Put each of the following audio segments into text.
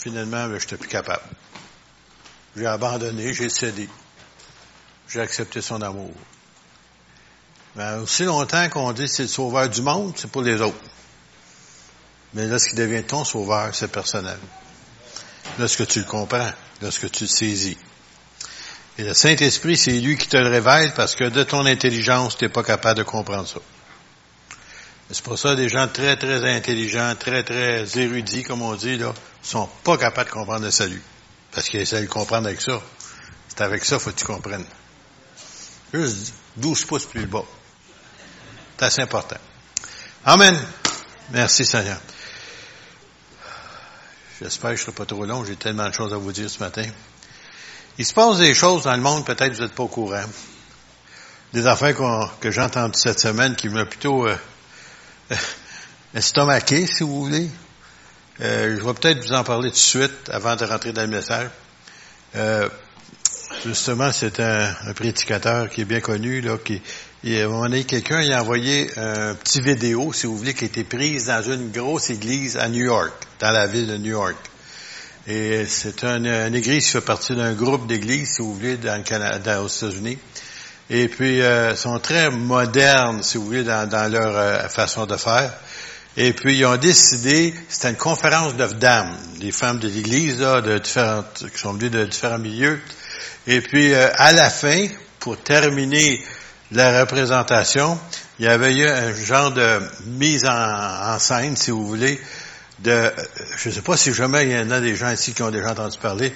finalement, je n'étais plus capable. J'ai abandonné, j'ai cédé. J'ai accepté son amour. Mais aussi longtemps qu'on dit c'est le sauveur du monde, c'est pour les autres. Mais lorsqu'il devient ton sauveur, c'est personnel. Lorsque tu le comprends, lorsque tu le saisis. Et le Saint-Esprit, c'est lui qui te le révèle parce que de ton intelligence, tu n'es pas capable de comprendre ça. C'est pour ça que des gens très, très intelligents, très, très érudits, comme on dit, là, sont pas capables de comprendre le salut. Parce qu'ils essaient de comprendre avec ça. C'est avec ça faut que tu comprennes. Juste 12 pouces plus bas. C'est assez important. Amen. Merci Seigneur. J'espère que je ne serai pas trop long. J'ai tellement de choses à vous dire ce matin. Il se passe des choses dans le monde, peut-être vous n'êtes pas au courant. Des affaires que j'ai entendues cette semaine qui m'ont plutôt euh, estomaqué, si vous voulez. Euh, je vais peut-être vous en parler tout de suite avant de rentrer dans le message. Euh, justement, c'est un, prédicateur qui est bien connu, là, qui, il, à un moment donné, quelqu'un a envoyé un petit vidéo, si vous voulez, qui a été prise dans une grosse église à New York, dans la ville de New York. Et c'est une, une église qui fait partie d'un groupe d'églises, si vous voulez, dans le Canada, aux États-Unis. Et puis, euh, sont très modernes, si vous voulez, dans, leur euh, façon de faire. Et puis, ils ont décidé, c'était une conférence de dames, des femmes de l'Église, de différentes, qui sont venues de différents milieux. Et puis, euh, à la fin, pour terminer la représentation, il y avait eu un genre de mise en, scène, si vous voulez, de, je ne sais pas si jamais il y en a des gens ici qui ont déjà entendu parler,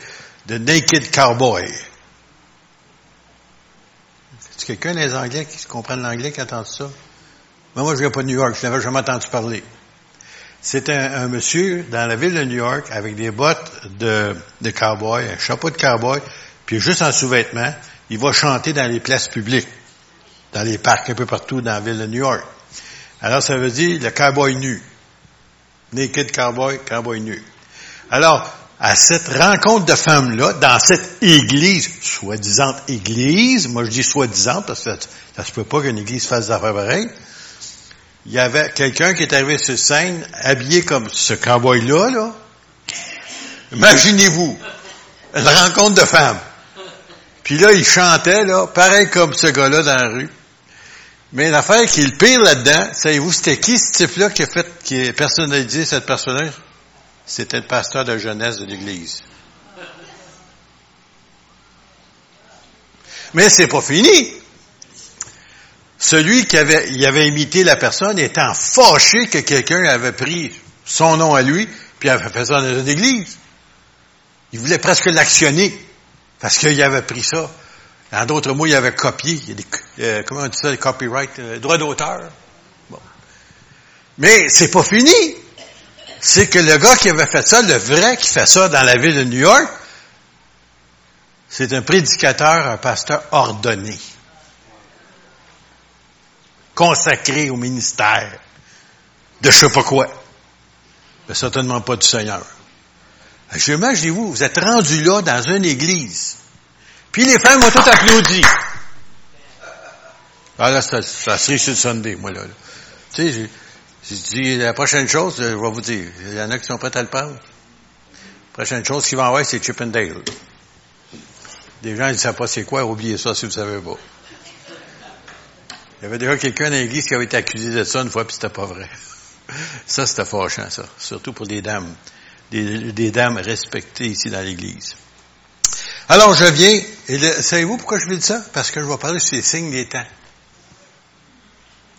de Naked Cowboy. Quelqu'un des Anglais qui comprennent l'anglais qui a ça? Mais moi, je viens pas de New York, je n'avais jamais entendu parler. C'est un, monsieur dans la ville de New York avec des bottes de, de cowboy, un chapeau de cowboy, puis juste en sous-vêtements, il va chanter dans les places publiques, dans les parcs un peu partout dans la ville de New York. Alors ça veut dire le cowboy nu. Naked cowboy, cowboy nu. Alors, à cette rencontre de femmes-là, dans cette église, soi-disant église, moi je dis soi-disant parce que ça, ça se peut pas qu'une église fasse des affaires pareilles, il y avait quelqu'un qui est arrivé sur scène, habillé comme ce cowboy-là, là. Imaginez-vous, une rencontre de femmes. Puis là, il chantait, là, pareil comme ce gars-là dans la rue. Mais l'affaire qui est le pire là-dedans, savez-vous, c'était qui ce type-là qui a fait, qui a personnalisé cette personnage? C'était le pasteur de jeunesse de l'Église. Mais c'est pas fini. Celui qui avait, imité la personne étant fâché que quelqu'un avait pris son nom à lui, puis avait fait ça dans une église. Il voulait presque l'actionner, parce qu'il avait pris ça. En d'autres mots, il avait copié. Euh, comment on dit ça, copyright, euh, droit d'auteur. Bon. Mais c'est pas fini. C'est que le gars qui avait fait ça, le vrai qui fait ça dans la ville de New York, c'est un prédicateur, un pasteur ordonné consacré au ministère de je sais pas quoi. Mais certainement pas du Seigneur. Imaginez-vous, vous êtes rendu là dans une église. Puis les femmes ont tout applaudi. Ah là, ça, ça serait sur le Sunday, moi là. Tu sais, j'ai dit la prochaine chose, je vais vous dire. Il y en a qui sont prêts à le prendre. La prochaine chose qui va envoyer, c'est Chippendale. Des gens, ils ne savent pas c'est quoi, oubliez ça si vous savez pas. Il y avait déjà quelqu'un dans l'église qui avait été accusé de ça une fois, puis c'était pas vrai. Ça, c'était fâchant, ça. Surtout pour des dames. Des, dames respectées ici dans l'église. Alors, je viens, et savez-vous pourquoi je vous dis ça? Parce que je vais parler sur les signes des temps.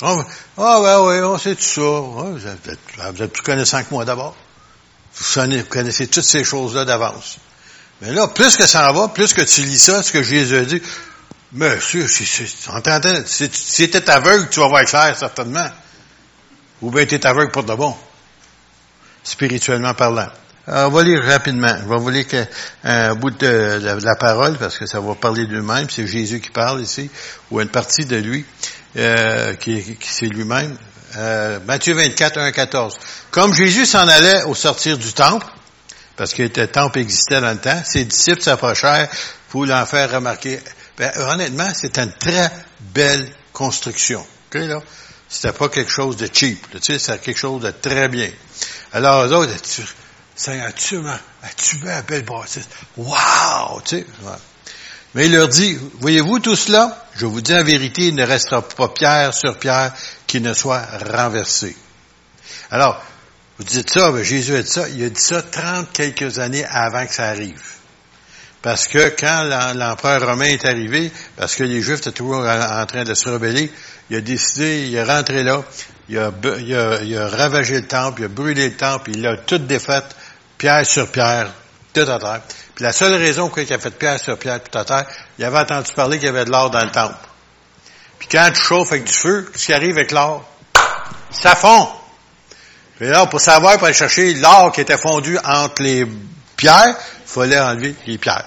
Ah, oh, ben oui, on sait tout ça. vous, êtes, plus connaissant que moi d'abord. Vous connaissez toutes ces choses-là d'avance. Mais là, plus que ça en va, plus que tu lis ça, ce que Jésus a dit, Monsieur, si, si, si, si tu es aveugle, tu vas voir clair, certainement. Ou bien tu es aveugle pour de bon. Spirituellement parlant. On va lire rapidement. On va vous lire un bout de, la parole, parce que ça va parler de lui-même. C'est Jésus qui parle ici, ou une partie de lui, euh, qui, c'est lui-même. Euh, Matthieu 24, 1 14. Comme Jésus s'en allait au sortir du temple, parce que le temple existait dans le temps, ses disciples s'approchèrent pour l'en faire remarquer ben, honnêtement, c'est une très belle construction. OK, là? C'était pas quelque chose de cheap, tu sais, c'était quelque chose de très bien. Alors, eux autres, Seigneur, tu m'as, tu m'as belle bâtisse? Wow! Tu sais, Mais il leur dit, voyez-vous tout cela? Je vous dis en vérité, il ne restera pas pierre sur pierre qui ne soit renversé. Alors, vous dites ça, ben Jésus a dit ça, il a dit ça trente quelques années avant que ça arrive. Parce que quand l'empereur romain est arrivé, parce que les Juifs étaient toujours en train de se rebeller, il a décidé, il est rentré là, il a, ravagé le temple, il a brûlé le temple, il a tout défait, pierre sur pierre, tout à terre. Puis la seule raison pour il a fait pierre sur pierre, tout à terre, il avait entendu parler qu'il y avait de l'or dans le temple. Puis quand tu chauffes avec du feu, ce qui arrive avec l'or? Ça fond! Puis là, pour savoir, pour aller chercher l'or qui était fondu entre les pierres, il fallait enlever les pierres.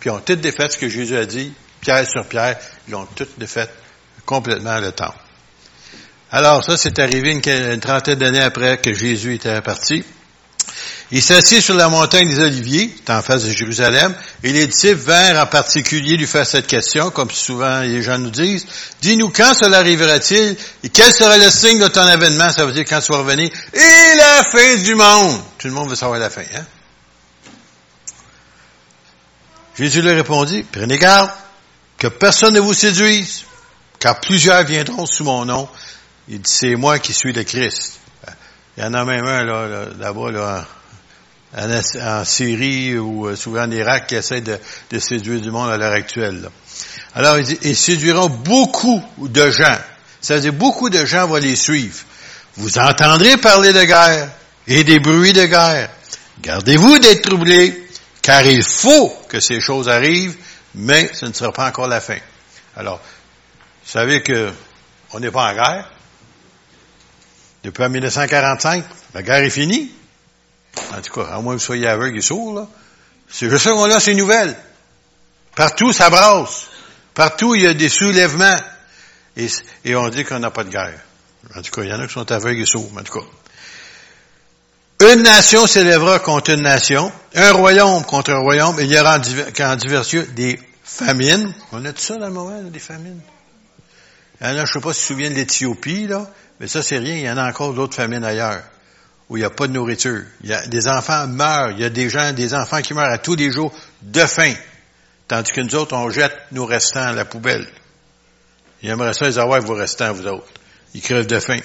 Puis ils ont toutes défait ce que Jésus a dit, pierre sur pierre, ils ont toutes défait complètement le temple. Alors ça, c'est arrivé une, trentaine d'années après que Jésus était parti. Il s'assit sur la montagne des Oliviers, en face de Jérusalem, et les disciples vinrent en particulier lui faire cette question, comme souvent les gens nous disent. Dis-nous quand cela arrivera-t-il et quel sera le signe de ton avènement, ça veut dire quand tu vas revenir, et la fin du monde. Tout le monde veut savoir la fin, hein? Jésus leur répondit, prenez garde que personne ne vous séduise, car plusieurs viendront sous mon nom. Il dit, c'est moi qui suis le Christ. Il y en a même un là, là-bas, là, en, Syrie ou euh, souvent en Irak qui essaie de, séduire du monde à l'heure actuelle. Alors, ils séduiront beaucoup de gens. Ça veut dire beaucoup de gens vont les suivre. Vous entendrez parler de guerre et des bruits de guerre. Gardez-vous d'être troublés, car il faut que ces choses arrivent, mais ce ne sera pas encore la fin. Alors, vous savez que on n'est pas en guerre. Depuis 1945, la guerre est finie. En tout cas, à moins que vous soyez aveugle et sourd, là. C'est juste qu'on a ces nouvelles. Partout, ça brasse. Partout, il y a des soulèvements. Et, on dit qu'on n'a pas de guerre. En tout cas, il y en a qui sont aveugles et sourds, en tout cas. Une nation s'élèvera contre une nation, un royaume contre un royaume, et il y aura en divers lieux des famines. On a tout ça dans le moment, des famines? Il je ne sais pas si tu te souviens de l'Éthiopie, là, mais ça, c'est rien. Il y en a encore d'autres famines ailleurs où il n'y a pas de nourriture. Il y a des enfants meurent. Il y a des gens, des enfants qui meurent à tous les jours de faim. Tandis que nous autres, on jette nos restants à la poubelle. Il aimerait ça les avoir, vos restants, vous autres. Ils crèvent de faim.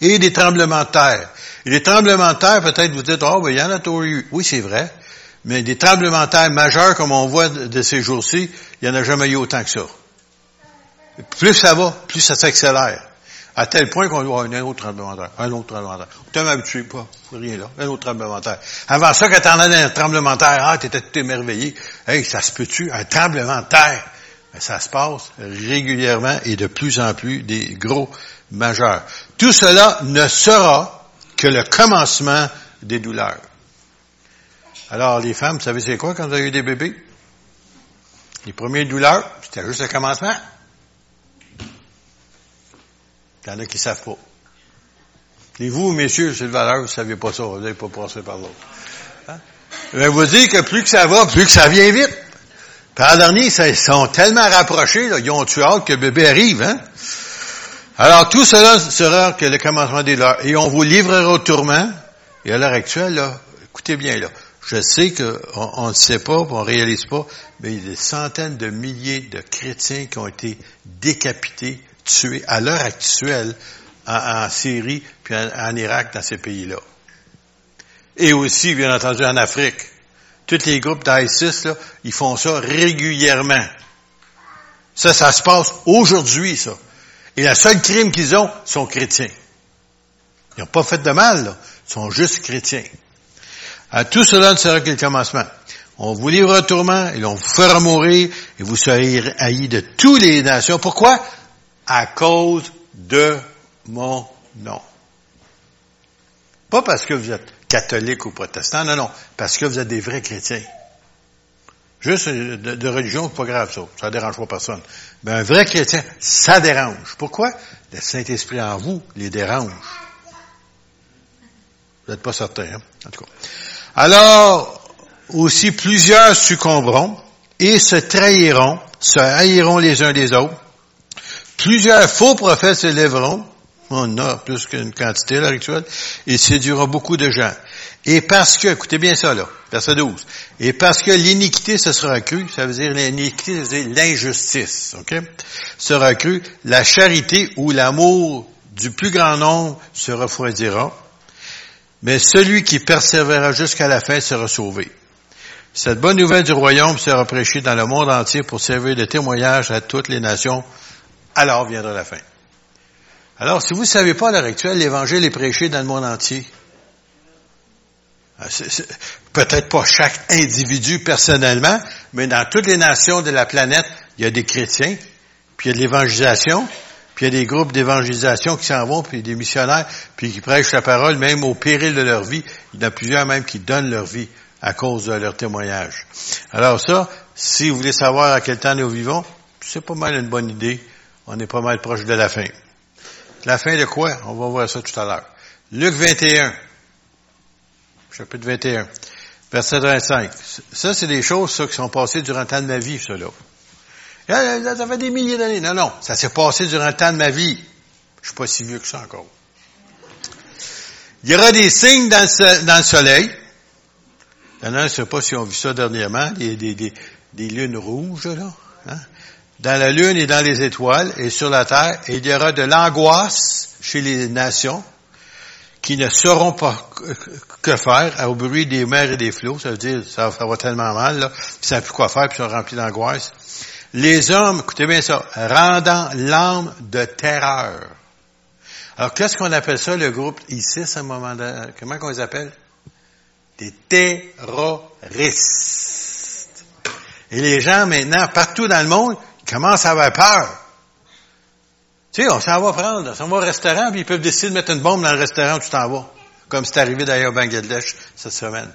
Et des tremblements de terre. Et les tremblements de terre, peut-être vous dites, oh, ben, il y en a toujours eu. Oui, c'est vrai. Mais des tremblements de terre majeurs, comme on voit de ces jours-ci, il n'y en a jamais eu autant que ça. Plus ça va, plus ça s'accélère. À tel point qu'on doit un autre tremblement de terre, un autre tremblement de terre. Tu m'habitué pas, rien là, un autre tremblement de terre. Avant ça, quand t'en as un tremblement de terre, ah, t'étais tout émerveillé. Hey, ça se peut-tu, un tremblement de terre? Mais ça se passe régulièrement et de plus en plus des gros majeurs. Tout cela ne sera que le commencement des douleurs. Alors, les femmes, vous savez c'est quoi quand vous avez eu des bébés? Les premières douleurs, c'était juste le commencement. Il y en a qui savent pas. Et vous, messieurs, c'est le valeur, vous savez pas ça, vous n'avez pas passé par l'autre. Hein? Vous dire que plus que ça va, plus que ça vient vite. Par dernier, ils sont tellement rapprochés, là, ils ont tué hâte que bébé arrive. Hein? Alors, tout cela sera que le commencement des leurs. Et on vous livrera au tourment. Et à l'heure actuelle, là, écoutez bien, là, je sais qu'on ne sait pas, on ne réalise pas, mais il y a des centaines de milliers de chrétiens qui ont été décapités à l'heure actuelle en, Syrie puis en, Irak, dans ces pays-là. Et aussi, bien entendu, en Afrique. Tous les groupes d'ISIS, là, ils font ça régulièrement. Ça, ça se passe aujourd'hui, ça. Et le seul crime qu'ils ont, sont chrétiens. Ils n'ont pas fait de mal, là. Ils sont juste chrétiens. À tout cela ne sera que le commencement. On vous livre un tourment, et on vous fera mourir, et vous serez haïs de toutes les nations. Pourquoi? À cause de mon nom. Pas parce que vous êtes catholique ou protestant, non, non, parce que vous êtes des vrais chrétiens. Juste de, religion, c'est pas grave ça, ça dérange pas personne. Mais un vrai chrétien, ça dérange. Pourquoi? Le Saint-Esprit en vous les dérange. Vous n'êtes pas certain, hein? en tout cas. Alors, aussi plusieurs succomberont et se trahiront, se haïront les uns des autres. Plusieurs faux prophètes s'élèveront On a plus qu'une quantité à actuelle. Et séduira beaucoup de gens. Et parce que, écoutez bien ça là, verset 12. Et parce que l'iniquité se sera accrue, ça veut dire l'iniquité, ça veut dire l'injustice, ok? Sera accrue, la charité ou l'amour du plus grand nombre se refroidira. Mais celui qui persévérera jusqu'à la fin sera sauvé. Cette bonne nouvelle du royaume sera prêchée dans le monde entier pour servir de témoignage à toutes les nations. Alors viendra la fin. Alors, si vous ne savez pas à l'heure actuelle, l'Évangile est prêché dans le monde entier. Ah, peut-être pas chaque individu personnellement, mais dans toutes les nations de la planète, il y a des chrétiens, puis il y a de l'évangélisation, puis il y a des groupes d'évangélisation qui s'en vont, puis des missionnaires, puis qui prêchent la parole, même au péril de leur vie. Il y en a plusieurs même qui donnent leur vie à cause de leur témoignage. Alors ça, si vous voulez savoir à quel temps nous vivons, c'est pas mal une bonne idée. On est pas mal proche de la fin. La fin de quoi? On va voir ça tout à l'heure. Luc 21. Chapitre 21. Verset 25. Ça, c'est des choses, ça, qui sont passées durant le temps de ma vie, ça, là. Ça fait des milliers d'années. Non, non. Ça s'est passé durant le temps de ma vie. Je suis pas si vieux que ça encore. Il y aura des signes dans le, soleil. Il a, je ne sais pas si on vu ça dernièrement, des, des lunes rouges, là. Hein? Dans la lune et dans les étoiles et sur la terre. Il y aura de l'angoisse chez les nations qui ne sauront pas que faire au bruit des mers et des flots. Ça veut dire, ça, ça va tellement mal, là. Ils ne savent plus quoi faire, puis ils sont remplis d'angoisse. Les hommes, écoutez bien ça, rendant l'âme de terreur. Alors, qu'est-ce qu'on appelle ça, le groupe ISIS, à un moment donné? Comment qu'on les appelle? Des terroristes. Et les gens, maintenant, partout dans le monde, commencent à avoir peur? Tu sais, on s'en va prendre, on s'en va au restaurant, puis ils peuvent décider de mettre une bombe dans le restaurant où tu t'en vas. Comme c'est arrivé d'ailleurs au Bangladesh cette semaine.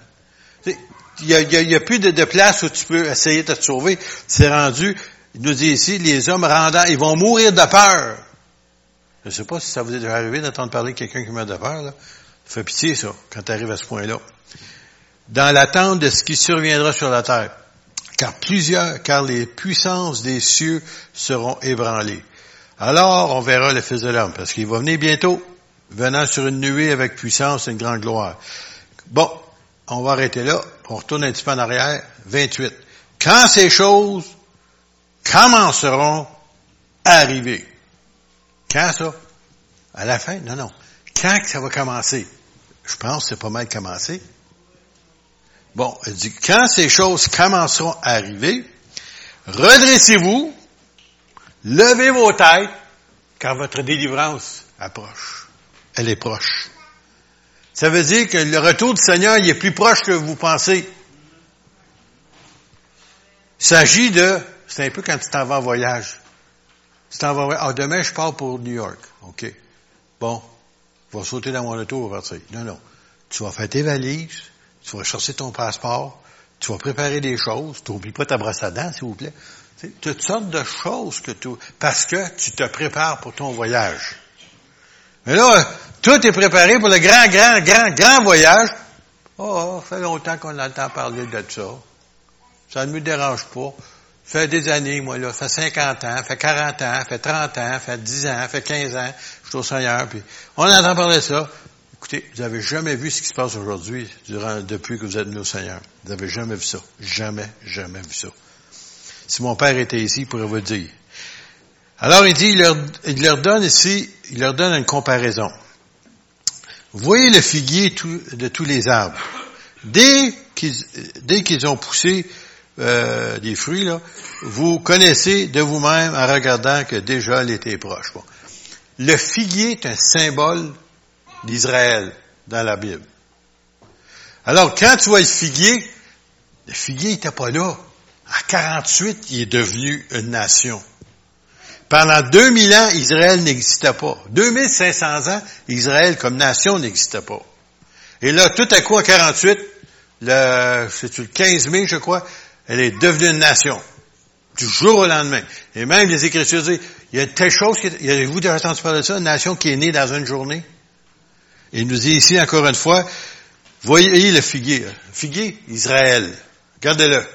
Il n'y a, y a, plus de, place où tu peux essayer de te sauver. C'est rendu, il nous dit ici, les hommes rendant, ils vont mourir de peur. Je ne sais pas si ça vous est déjà arrivé d'entendre parler de quelqu'un qui meurt de peur. Là. Ça fait pitié, ça, quand tu arrives à ce point-là. Dans l'attente de ce qui surviendra sur la terre. Car plusieurs, car les puissances des cieux seront ébranlées. Alors, on verra le Fils de l'homme, parce qu'il va venir bientôt, venant sur une nuée avec puissance et une grande gloire. Bon, on va arrêter là. On retourne un petit peu en arrière. 28. Quand ces choses commenceront à arriver. Quand ça? À la fin? Non, non. Quand ça va commencer? Je pense que c'est pas mal commencé. Bon, elle dit, quand ces choses commenceront à arriver, redressez-vous, levez vos têtes, car votre délivrance approche. Elle est proche. Ça veut dire que le retour du Seigneur, il est plus proche que vous pensez. Il s'agit de, c'est un peu quand tu t'en vas en voyage. Tu t'en vas, ah, demain, je pars pour New York. OK. Bon. Je vais sauter dans mon auto, va partir. Non, non. Tu vas faire tes valises, tu vas chercher ton passeport, tu vas préparer des choses, tu n'oublies pas ta brosse à dents, s'il vous plaît. toutes sortes de choses que tu, parce que tu te prépares pour ton voyage. Mais là, tout est préparé pour le grand, grand, grand, grand voyage. Oh, ça fait longtemps qu'on entend parler de ça. Ça ne me dérange pas. Ça fait des années, moi, là. Ça fait 50 ans, ça fait 40 ans, ça fait 30 ans, ça fait 10 ans, ça fait 15 ans. Je suis au Seigneur, puis on entend parler de ça. Écoutez, vous n'avez jamais vu ce qui se passe aujourd'hui, durant, depuis que vous êtes venu au Seigneur. Vous n'avez jamais vu ça. Jamais, jamais vu ça. Si mon père était ici, il pourrait vous dire. Alors, il dit, il leur, donne ici, il leur donne une comparaison. Voyez le figuier de tous les arbres. Dès qu'ils, ont poussé euh, des fruits, vous connaissez de vous-même en regardant que déjà l'été est proche. Le figuier est un symbole d'Israël dans la Bible. Alors, quand tu vois le figuier, le figuier n'était pas là. À 48, il est devenu une nation. Pendant 2000 ans, Israël n'existait pas. 2500 ans, Israël comme nation n'existait pas. Et là, tout à coup, en 48, le, c'est le 15 mai, je crois, elle est devenue une nation. Du jour au lendemain. Et même les Écritures disent, il y a telle chose, qui, avez-vous déjà entendu parler de ça, une nation qui est née dans une journée? Et il nous dit ici, encore une fois, voyez le figuier. Figuier, Israël. Regardez-le.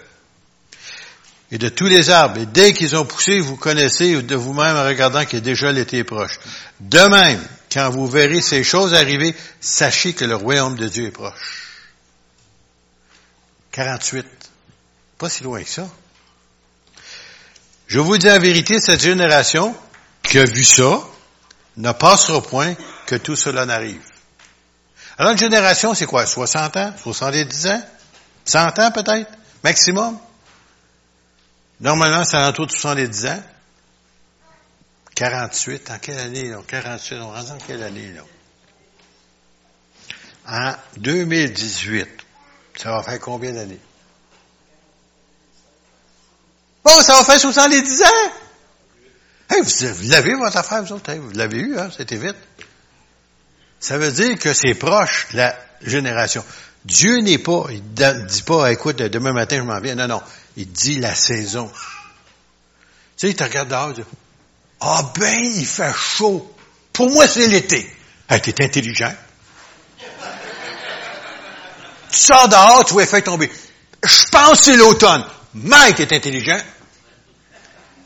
Et de tous les arbres. Et dès qu'ils ont poussé, vous connaissez de vous-même en regardant que déjà l'été est proche. De même, quand vous verrez ces choses arriver, sachez que le royaume de Dieu est proche. 48. Pas si loin que ça. Je vous dis la vérité, cette génération qui a vu ça ne passera point que tout cela n'arrive. Alors une génération, c'est quoi? 60 ans? 70 ans? 100 ans peut-être? Maximum? Normalement, c'est autour de 70 ans. 48, en quelle année, là? 48, on rentre en quelle année, là? En 2018. Ça va faire combien d'années? Oh, ça va faire 70 ans! Hey, vous, l'avez, votre affaire, vous autres, vous l'avez eu, hein, c'était vite. Ça veut dire que c'est proche, la génération. Dieu n'est pas, il dit pas, écoute, demain matin, je m'en viens. Non, non. Il dit la saison. Tu sais, il te regarde dehors, il dit, ah ben, il fait chaud. Pour moi, c'est l'été. Hey, t'es intelligent. tu sors dehors, tu vois les feuilles tomber. Je pense que c'est l'automne. Mike est intelligent.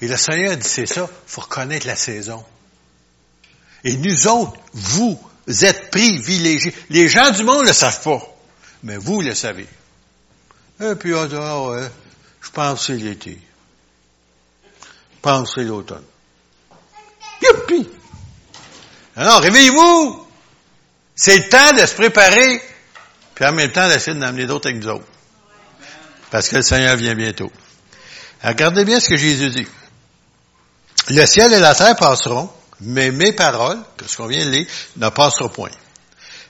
Et le Seigneur dit, c'est ça, faut reconnaître la saison. Et nous autres, vous êtes privilégiés. Les gens du monde ne le savent pas, mais vous le savez. Et puis, on ah je pense que c'est l'été. Je pense que c'est l'automne. Youpi! Alors, réveillez-vous! C'est le temps de se préparer, puis en même temps d'essayer d'amener d'autres avec nous autres. Parce que le Seigneur vient bientôt. Regardez bien ce que Jésus dit. Le ciel et la terre passeront, mais mes paroles, que ce qu'on vient de lire, ne passeront point.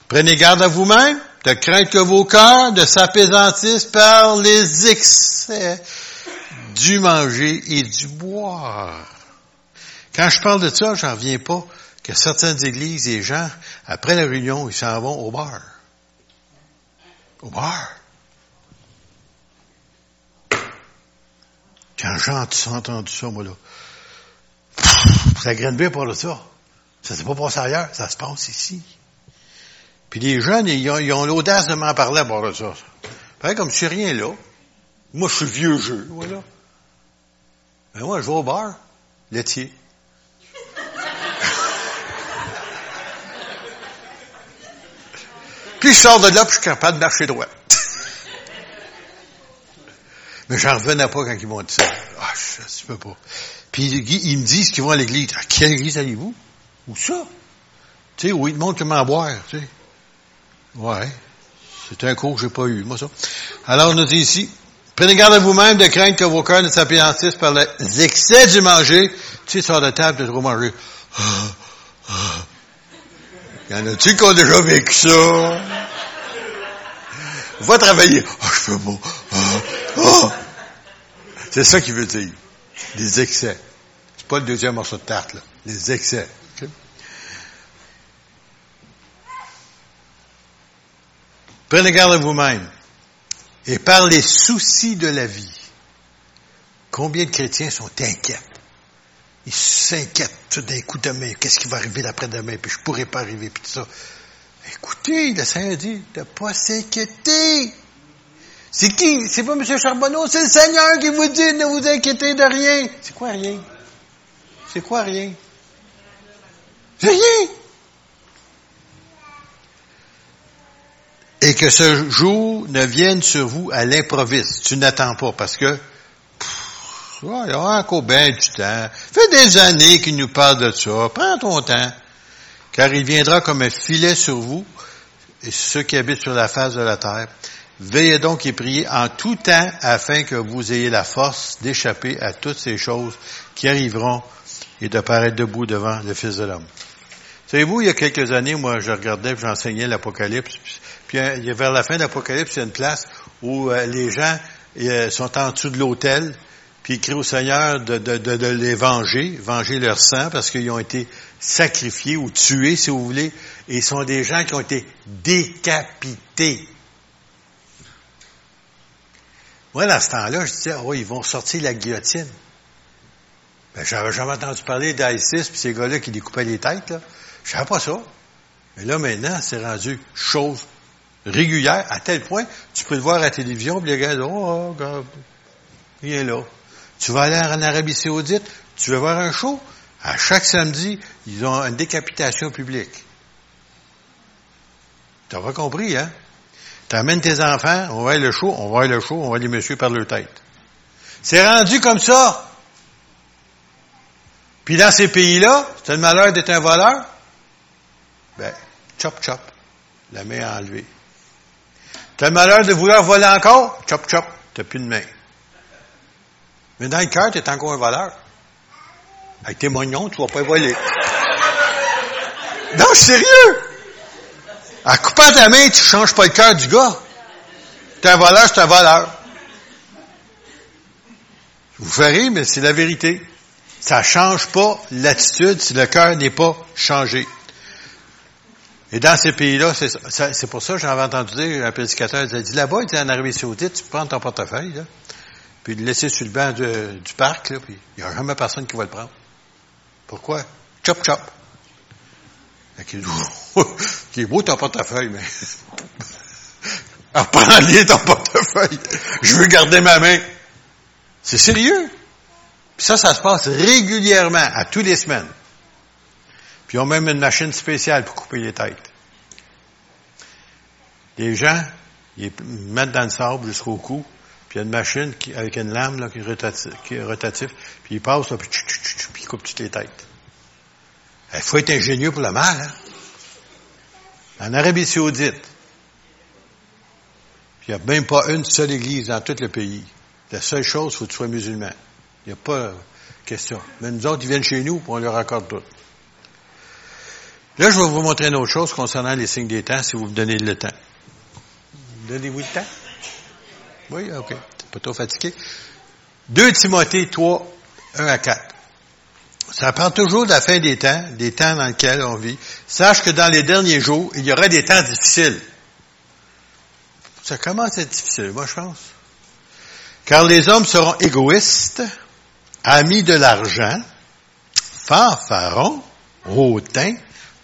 Prenez garde à vous-même, de craindre que vos cœurs ne s'apaisantissent par les excès du manger et du boire. Quand je parle de ça, j'en viens pas que certaines églises, les gens, après la réunion, ils s'en vont au bar. Au bar. Quand j'ai entendu ça, moi, là, ça graine bien pour ça. Ça s'est pas passé ailleurs, ça se passe ici. Puis les jeunes, ils ont, l'audace de m'en parler à bord de ça. Pareil comme si rien là. Moi, je suis vieux jeu, voilà. Mais moi, je vais au bar, laitier. puis je sors de là, puis je suis capable de marcher droit. Mais j'en revenais pas quand ils m'ont dit ça. Ah, je, je peux pas. Puis ils me disent qu'ils vont à l'église. À quelle église allez-vous? Où ça? Tu sais, où ils te montrent comment boire, tu sais. Ouais. C'est un cours que j'ai pas eu, moi, ça. Alors, on nous dit ici, prenez garde à vous-même de craindre que vos cœurs ne s'appéantissent par les excès du manger. Tu sais, sors de table, de trop manger. Ah, ah. Y en a-tu qui ont déjà vécu ça? Va travailler. Ah, je peux pas. Ah, C'est ça qu'il veut dire. Les excès. C'est pas le deuxième morceau de tarte, là. Les excès. Prenez garde à vous-même. Et par les soucis de la vie. Combien de chrétiens sont inquiets? Ils s'inquiètent tout d'un coup demain. Qu'est-ce qui va arriver l'après-demain? Puis je pourrais pas arriver, puis tout ça. Écoutez, le Seigneur dit de pas s'inquiéter. C'est qui? C'est pas M. Charbonneau, c'est le Seigneur qui vous dit ne vous inquiéter de rien. C'est quoi rien? C'est quoi rien? C'est rien. Et que ce jour ne vienne sur vous à l'improviste. Tu n'attends pas parce que il y aura encore bien du temps. Fait des années qu'il nous parle de ça. Prends ton temps. Car il viendra comme un filet sur vous et ceux qui habitent sur la face de la terre. Veillez donc et priez en tout temps afin que vous ayez la force d'échapper à toutes ces choses qui arriveront et de paraître debout devant le Fils de l'homme. Savez-vous, il y a quelques années, moi, je regardais, j'enseignais l'Apocalypse, puis euh, vers la fin de l'Apocalypse, il y a une place où euh, les gens euh, sont en dessous de l'autel, puis ils crient au Seigneur de, de, de, les venger, venger leur sang, parce qu'ils ont été sacrifiés ou tués, si vous voulez, et ils sont des gens qui ont été décapités. Moi, dans ce temps-là, je disais, oh, ils vont sortir la guillotine. Ben, j'avais jamais entendu parler d'ISIS puis ces gars-là qui découpaient les têtes, là. Je savais pas ça. Mais là, maintenant, c'est rendu chose régulière, à tel point, tu peux le voir à la télévision, puis les gars disent, oh, il est là. Tu vas aller en Arabie Saoudite, tu veux voir un show? À chaque samedi, ils ont une décapitation publique. T'as pas compris, hein? T'amènes tes enfants, on va le show, on va le show, on va les messieurs par leur tête. C'est rendu comme ça. Puis dans ces pays-là, c'est le malheur d'être un voleur. Ben, chop chop, la main enlevée. T'as le malheur de vouloir voler encore, chop chop, t'as plus de main. Mais dans le cœur, t'es encore un voleur. Avec tes moignons, tu vas pas voler. Non, sérieux! En coupant ta main, tu changes pas le cœur du gars. T'es un voleur, c'est un voleur. Vous ferez, mais c'est la vérité. Ça change pas l'attitude si le cœur n'est pas changé. Et dans ces pays-là, c'est pour ça que j'avais entendu dire, un prédicateur il a dit, là-bas, il en Arabie Saoudite, tu prends ton portefeuille, là, puis le laisser sur le banc du parc, là, puis il n'y a jamais personne qui va le prendre. Pourquoi? Chop, chop. Qui est beau ton portefeuille, mais... Reprends-les ton portefeuille. Je veux garder ma main. C'est sérieux. Puis ça, ça se passe régulièrement, à tous les semaines. Puis ils ont même une machine spéciale pour couper les têtes. Les gens, ils mettent dans le sable jusqu'au cou, puis il y a une machine avec une lame là, qui, est rotative, puis ils passent, là, puis ils coupent toutes les têtes. Il faut être ingénieux pour le mal. Hein? En Arabie saoudite, il n'y a même pas une seule église dans tout le pays. La seule chose, il faut que tu sois musulman. Il n'y a pas de question. Mais nous autres, ils viennent chez nous, pour on leur accorde tout. Là, je vais vous montrer une autre chose concernant les signes des temps, si vous me donnez le temps. Donnez-vous le temps? Oui, OK. Pas trop fatigué. 2 Timothée 3, 1 à 4. Ça prend toujours de la fin des temps, des temps dans lesquels on vit. Sache que dans les derniers jours, il y aura des temps difficiles. Ça commence à être difficile, moi je pense. Car les hommes seront égoïstes, amis de l'argent, fanfarons, hautains,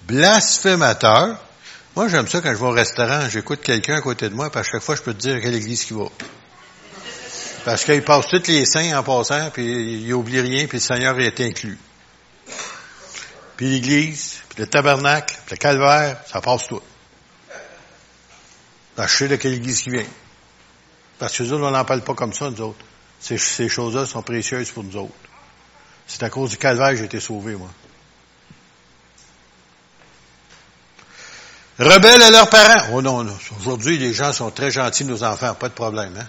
blasphémateurs. Moi, j'aime ça quand je vais au restaurant, j'écoute quelqu'un à côté de moi, puis à chaque fois, je peux te dire quelle église il va. Parce qu'il passe tous les saints en passant, puis il oublie rien, puis le Seigneur est inclus. Puis l'église, puis le tabernacle, puis le calvaire, ça passe tout. je sais de quelle église qui vient. Parce que nous autres, on n'en parle pas comme ça, nous autres. Ces, ces choses-là sont précieuses pour nous autres. C'est à cause du calvaire que j'ai été sauvé, moi. Rebelles à leurs parents. Oh non, non. Aujourd'hui, les gens sont très gentils, nos enfants, pas de problème, hein.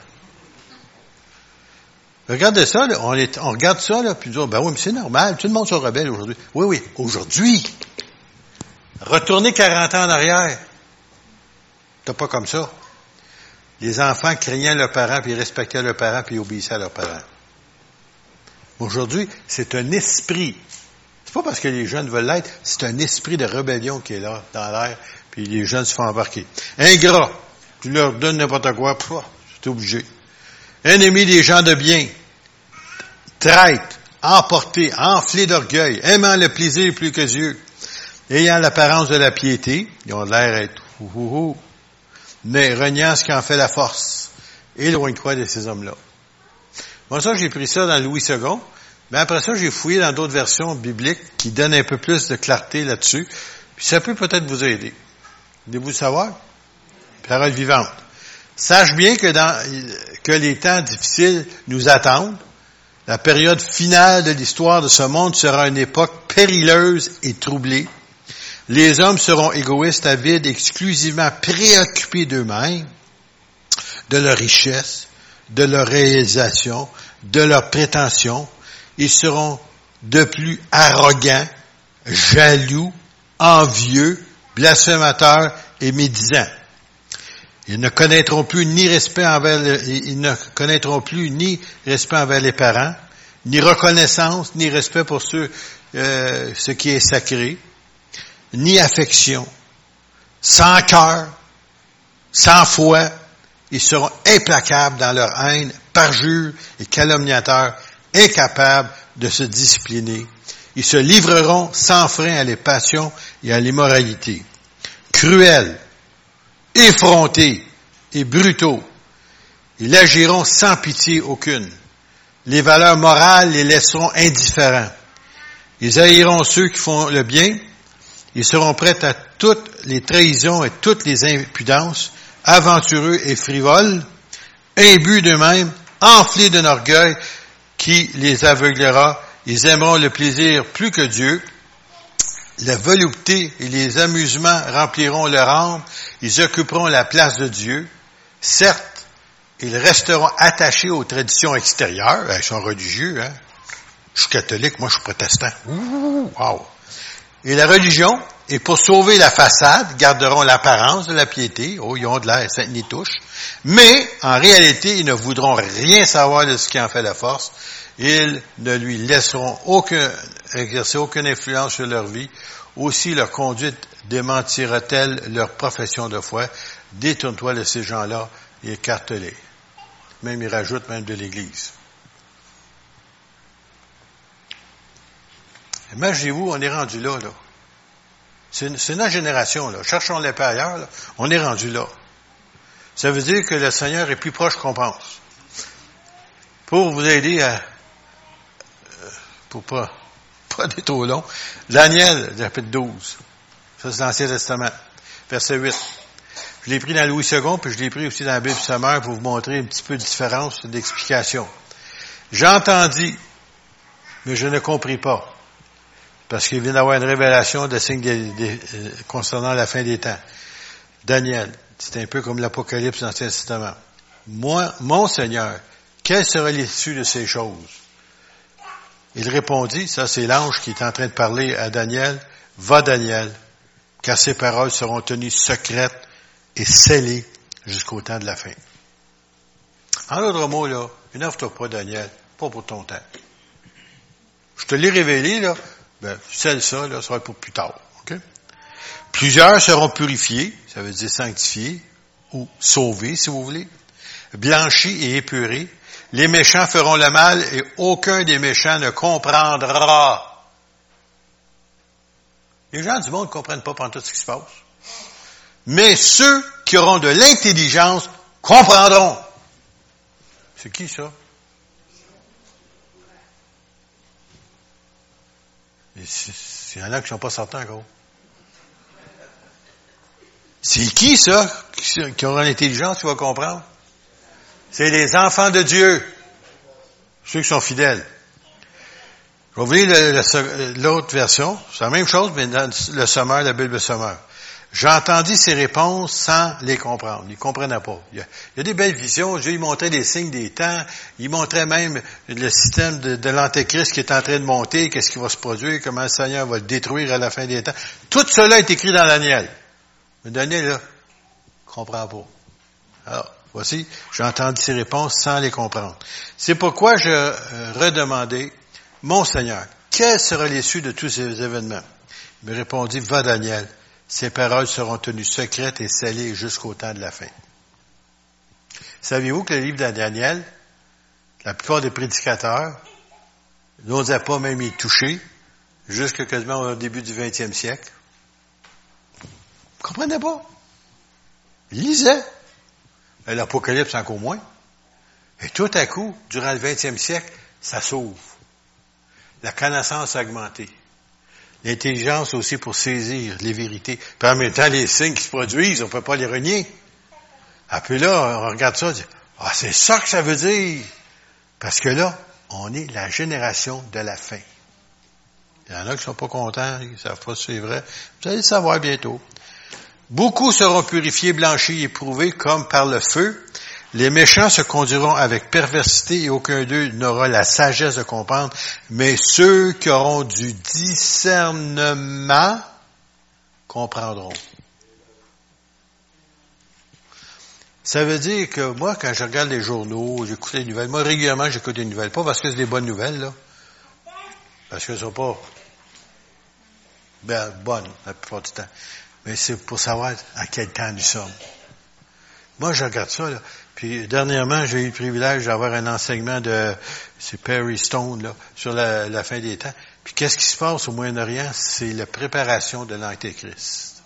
Regardez ça, on, est, on regarde ça, là, puis on dit, ben oui, mais c'est normal, tout le monde sont rebelles aujourd'hui. Oui, oui, aujourd'hui. Retourner 40 ans en arrière. T'as pas comme ça. Les enfants craignaient leurs parents, puis respectaient leurs parents, puis obéissaient à leurs parents. Aujourd'hui, c'est un esprit. C'est pas parce que les jeunes veulent l'être, c'est un esprit de rébellion qui est là, dans l'air, puis les jeunes se font embarquer. Ingrat, tu leur donnes n'importe quoi, c'est obligé. Ennemi des gens de bien, traite, emporté, enflé d'orgueil, aimant le plaisir plus que Dieu, ayant l'apparence de la piété, ils ont l'air d'être ouh, mais reniant ce qui en fait la force. Éloigne-toi de ces hommes-là. Moi, ça, j'ai pris ça dans Louis II, mais après ça, j'ai fouillé dans d'autres versions bibliques qui donnent un peu plus de clarté là-dessus, puis ça peut peut-être vous aider. Voulez-vous le savoir? Parole vivante. Sache bien que les temps difficiles nous attendent, la période finale de l'histoire de ce monde sera une époque périleuse et troublée. Les hommes seront égoïstes, avides, exclusivement préoccupés d'eux-mêmes, de leur richesse, de leur réalisation, de leurs prétentions. Ils seront de plus arrogants, jaloux, envieux, blasphémateurs et médisants. Ils ne connaîtront plus ni respect envers, les parents, ni reconnaissance, ni respect pour euh, ce qui est sacré, ni affection, sans cœur, sans foi. Ils seront implacables dans leur haine, parjures et calomniateurs, incapables de se discipliner. Ils se livreront sans frein à les passions et à l'immoralité. Cruels, effrontés et brutaux. Ils agiront sans pitié aucune. Les valeurs morales les laisseront indifférents. Ils haïront ceux qui font le bien. Ils seront prêts à toutes les trahisons et toutes les impudences, aventureux et frivoles, imbus d'eux-mêmes, enflés d'un orgueil qui les aveuglera. Ils aimeront le plaisir plus que Dieu. La volupté et les amusements rempliront leur âme. Ils occuperont la place de Dieu. Certes, ils resteront attachés aux traditions extérieures. Ils sont religieux, hein? Je suis catholique, moi je suis protestant. wow! Et la religion, et pour sauver la façade, garderont l'apparence de la piété. Oh, ils ont de l'air, ça n'y touche. Mais, en réalité, ils ne voudront rien savoir de ce qui en fait la force. Ils ne lui laisseront aucun, exercer aucune influence sur leur vie. Aussi, leur conduite démentira-t-elle leur profession de foi. Détourne-toi de ces gens-là et écarte-les. Même, il rajoute même de l'Église. Imaginez-vous, on est rendu là, là. C'est notre génération, là. Cherchons les pas ailleurs, là. On est rendu là. Ça veut dire que le Seigneur est plus proche qu'on pense. Pour vous aider à, pour pas, pas être trop long, Daniel, chapitre 12. Ça, c'est l'Ancien Testament. Verset 8. Je l'ai pris dans Louis II, puis je l'ai pris aussi dans la Bible sommaire pour vous montrer un petit peu de différence d'explication. J'entendis, mais je ne compris pas parce qu'il vient d'avoir une révélation de signes euh, concernant la fin des temps. Daniel, c'est un peu comme l'Apocalypse dans l'Ancien Testament. Moi, mon Seigneur, quelle sera l'issue de ces choses? Il répondit, ça c'est l'ange qui est en train de parler à Daniel, va Daniel, car ces paroles seront tenues secrètes et scellées jusqu'au temps de la fin. En d'autres mots, là, énerve-toi pas, Daniel, pas pour ton temps. Je te l'ai révélé, là, ben, celle ça, là, sera pour plus tard. Plusieurs seront purifiés, ça veut dire sanctifiés, ou sauvés, si vous voulez, blanchis et épurés. Les méchants feront le mal et aucun des méchants ne comprendra. Les gens du monde ne comprennent pas pendant tout ce qui se passe. Mais ceux qui auront de l'intelligence comprendront. C'est qui ça? Y en a qui ne sont pas certains encore. C'est qui ça qui aura l'intelligence, tu vas comprendre? C'est les enfants de Dieu, ceux qui sont fidèles. Je vais l'autre version, c'est la même chose, mais dans le sommeur, la Bible sommeur. J'entendis ces réponses sans les comprendre. Ils ne comprenaient pas. Il y, a, des belles visions. Dieu il montrait des signes des temps. Il montrait même le système de, l'Antéchrist qui est en train de monter, qu'est-ce qui va se produire, comment le Seigneur va le détruire à la fin des temps. Tout cela est écrit dans Daniel. Mais Daniel, là, comprend pas. Alors, voici, j'ai entendu ces réponses sans les comprendre. C'est pourquoi je euh, redemandais, mon Seigneur, quelle sera l'issue de tous ces événements? Il me répondit, va Daniel, ces paroles seront tenues secrètes et scellées jusqu'au temps de la fin. Saviez-vous que le livre de Daniel, la plupart des prédicateurs n'osaient pas même y toucher jusqu'à quasiment au début du 20e siècle? Vous comprenez pas? Lisaient. L'Apocalypse encore moins. Et tout à coup, durant le 20e siècle, ça s'ouvre. La connaissance a augmenté. L'intelligence aussi pour saisir les vérités. Puis en même temps, les signes qui se produisent, on ne peut pas les renier. Ah, puis là, on regarde ça, on dit, ah, c'est ça que ça veut dire. Parce que là, on est la génération de la fin. Il y en a qui sont pas contents, ils savent pas si c'est vrai. Vous allez le savoir bientôt. Beaucoup seront purifiés, blanchis, éprouvés comme par le feu, les méchants se conduiront avec perversité et aucun d'eux n'aura la sagesse de comprendre, mais ceux qui auront du discernement comprendront. Ça veut dire que moi, quand je regarde les journaux, j'écoute les nouvelles, moi régulièrement j'écoute les nouvelles, pas parce que c'est des bonnes nouvelles, là, parce qu'elles sont pas ben, bonnes la plupart du temps, mais c'est pour savoir à quel temps nous sommes. Moi, je regarde ça, là. Puis dernièrement, j'ai eu le privilège d'avoir un enseignement de c'est Perry Stone là, sur la, fin des temps. Puis qu'est-ce qui se passe au Moyen-Orient? C'est la préparation de l'Antéchrist.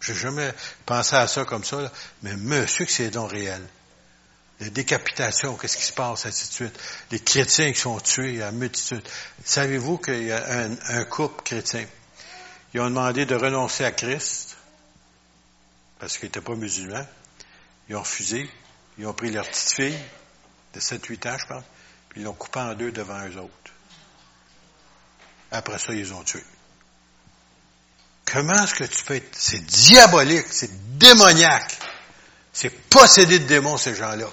J'ai jamais pensé à ça comme ça, là, mais monsieur que c'est donc réel. les décapitations, qu'est-ce qui se passe, ainsi de suite? Les chrétiens qui sont tués à multitude. Savez-vous qu'il y a un, un, couple chrétien, ils ont demandé de renoncer à Christ, parce qu'ils n'étaient pas musulmans. Ils ont refusé. Ils ont pris leur petite fille, de 7-8 ans, je pense, puis ils l'ont coupée en deux devant eux autres. Après ça, ils les ont tués. Comment est-ce que tu peux être... C'est diabolique, c'est démoniaque. C'est possédé de démons, ces gens-là.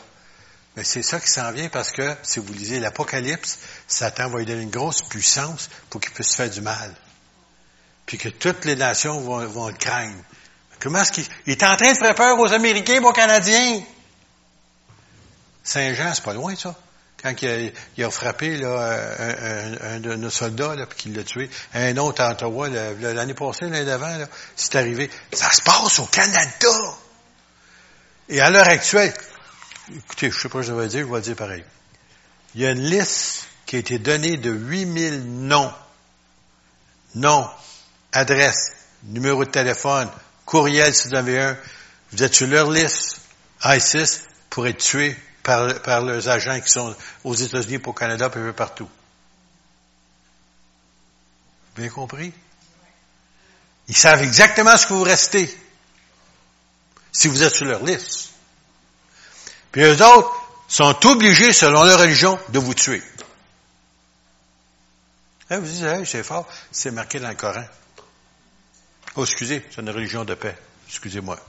Mais c'est ça qui s'en vient parce que, si vous lisez l'Apocalypse, Satan va lui donner une grosse puissance pour qu'il puisse faire du mal. Puis que toutes les nations vont, vont le craindre. Comment est-ce qu'il il est en train de faire peur aux Américains aux Canadiens? Saint-Jean, c'est pas loin, ça. Quand il a, frappé là, un, de nos soldats, là, puis qu'il l'a tué, un autre à Ottawa, l'année passée, l'année d'avant, c'est arrivé. Ça se passe au Canada! Et à l'heure actuelle, écoutez, je sais pas ce que je vais dire, je vais dire pareil. Il y a une liste qui a été donnée de 8000 noms. Noms, adresse, numéro de téléphone, courriel si vous avez un. Vous êtes sur leur liste, ISIS, pour être tué par, par leurs agents qui sont aux États-Unis, pour Canada, puis partout. Bien compris? Ils savent exactement ce que vous restez. Si vous êtes sur leur liste. Puis eux autres sont obligés, selon leur religion, de vous tuer. Hein, vous dites, c'est fort, c'est marqué dans le Coran. Oh, excusez, c'est une religion de paix. Excusez-moi.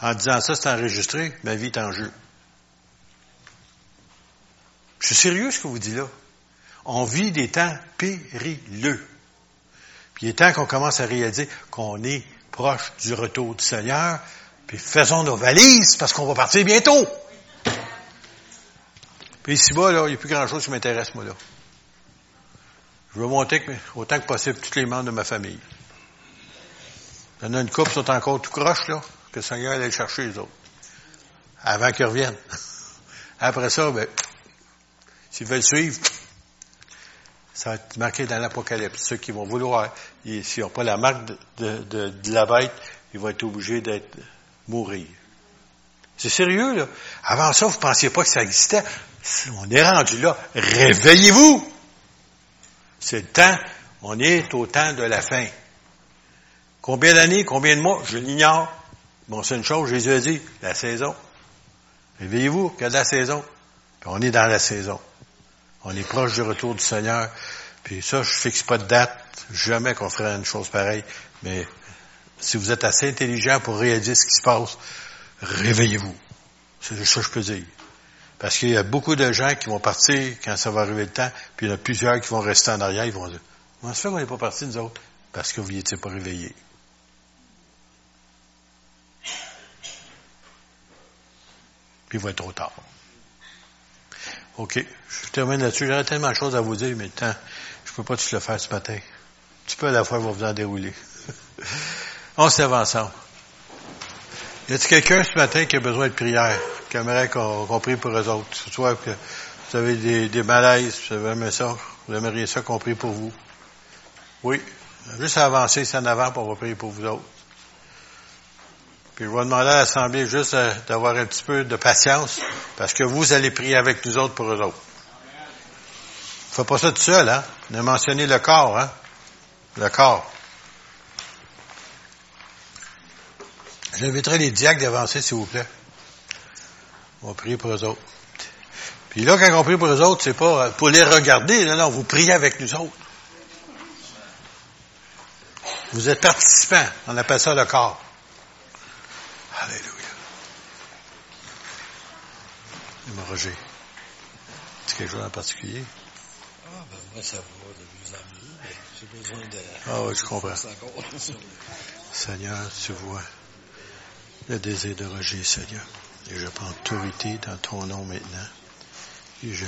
En disant ça, c'est enregistré, ma vie est en jeu. Je suis sérieux ce que vous dites là. On vit des temps périlleux. Puis il est temps qu'on commence à réaliser qu'on est proche du retour du Seigneur, puis faisons nos valises parce qu'on va partir bientôt. Puis ici-bas, là, il n'y a plus grand-chose qui m'intéresse, moi, là. Je veux monter autant que possible tous les membres de ma famille. Il y en a une couple qui sont encore tout croche, là, que le Seigneur allait chercher les autres. Avant qu'ils reviennent. Après ça, ben, S'ils veulent suivre, ça va être marqué dans l'Apocalypse. Ceux qui vont vouloir, s'ils n'ont pas la marque de, la bête, ils vont être obligés d'être mourir. C'est sérieux, là. Avant ça, vous ne pensiez pas que ça existait. On est rendu là. Réveillez-vous! C'est le temps. On est au temps de la fin. Combien d'années, combien de mois? Je l'ignore. Bon, c'est une chose, Jésus a dit, la saison. Réveillez-vous, qu'il y a de la saison? Puis on est dans la saison. On est proche du retour du Seigneur. Puis ça, je fixe pas de date. Jamais qu'on ferait une chose pareille. Mais si vous êtes assez intelligent pour réaliser ce qui se passe, réveillez-vous. C'est ça que je peux dire. Parce qu'il y a beaucoup de gens qui vont partir quand ça va arriver le temps, puis il y en a plusieurs qui vont rester en arrière, ils vont dire, comment se fait qu'on n'est pas parti, nous autres? Parce que vous n'étiez pas réveillés. Il va être trop tard. OK. Je termine là-dessus. J'aurais tellement de choses à vous dire, mais le temps, je peux pas tout le faire ce matin. Un petit peu à la fois, va vous en dérouler. On se lève ensemble. Y a-t-il quelqu'un ce matin qui a besoin de prière, qui aimerait qu'on prie pour eux autres? Soit que vous avez des, malaises, vous aimeriez ça, vous aimeriez ça qu'on prie pour vous? Oui. Juste avancer, c'est en avant, pour on prier pour vous autres. Puis je vais demander à l'Assemblée juste euh, d'avoir un petit peu de patience, parce que vous allez prier avec nous autres pour eux autres. Faut pas ça tout seul, hein? On a mentionné le corps, hein? Le corps. J'inviterai les diacres d'avancer, s'il vous plaît. On va prier pour eux autres. Puis là, quand on prie pour eux autres, c'est pas pour les regarder, non, non, vous priez avec nous autres. Vous êtes participants. On appelle ça le corps. Alléluia. Dis-moi, Roger, tu quelque chose en particulier? Ah, ben moi, ça va de mieux en mieux, j'ai besoin de... Ah oui, je comprends. Seigneur, tu vois le désir de Roger, Seigneur. Et je prends autorité dans ton nom maintenant. Et je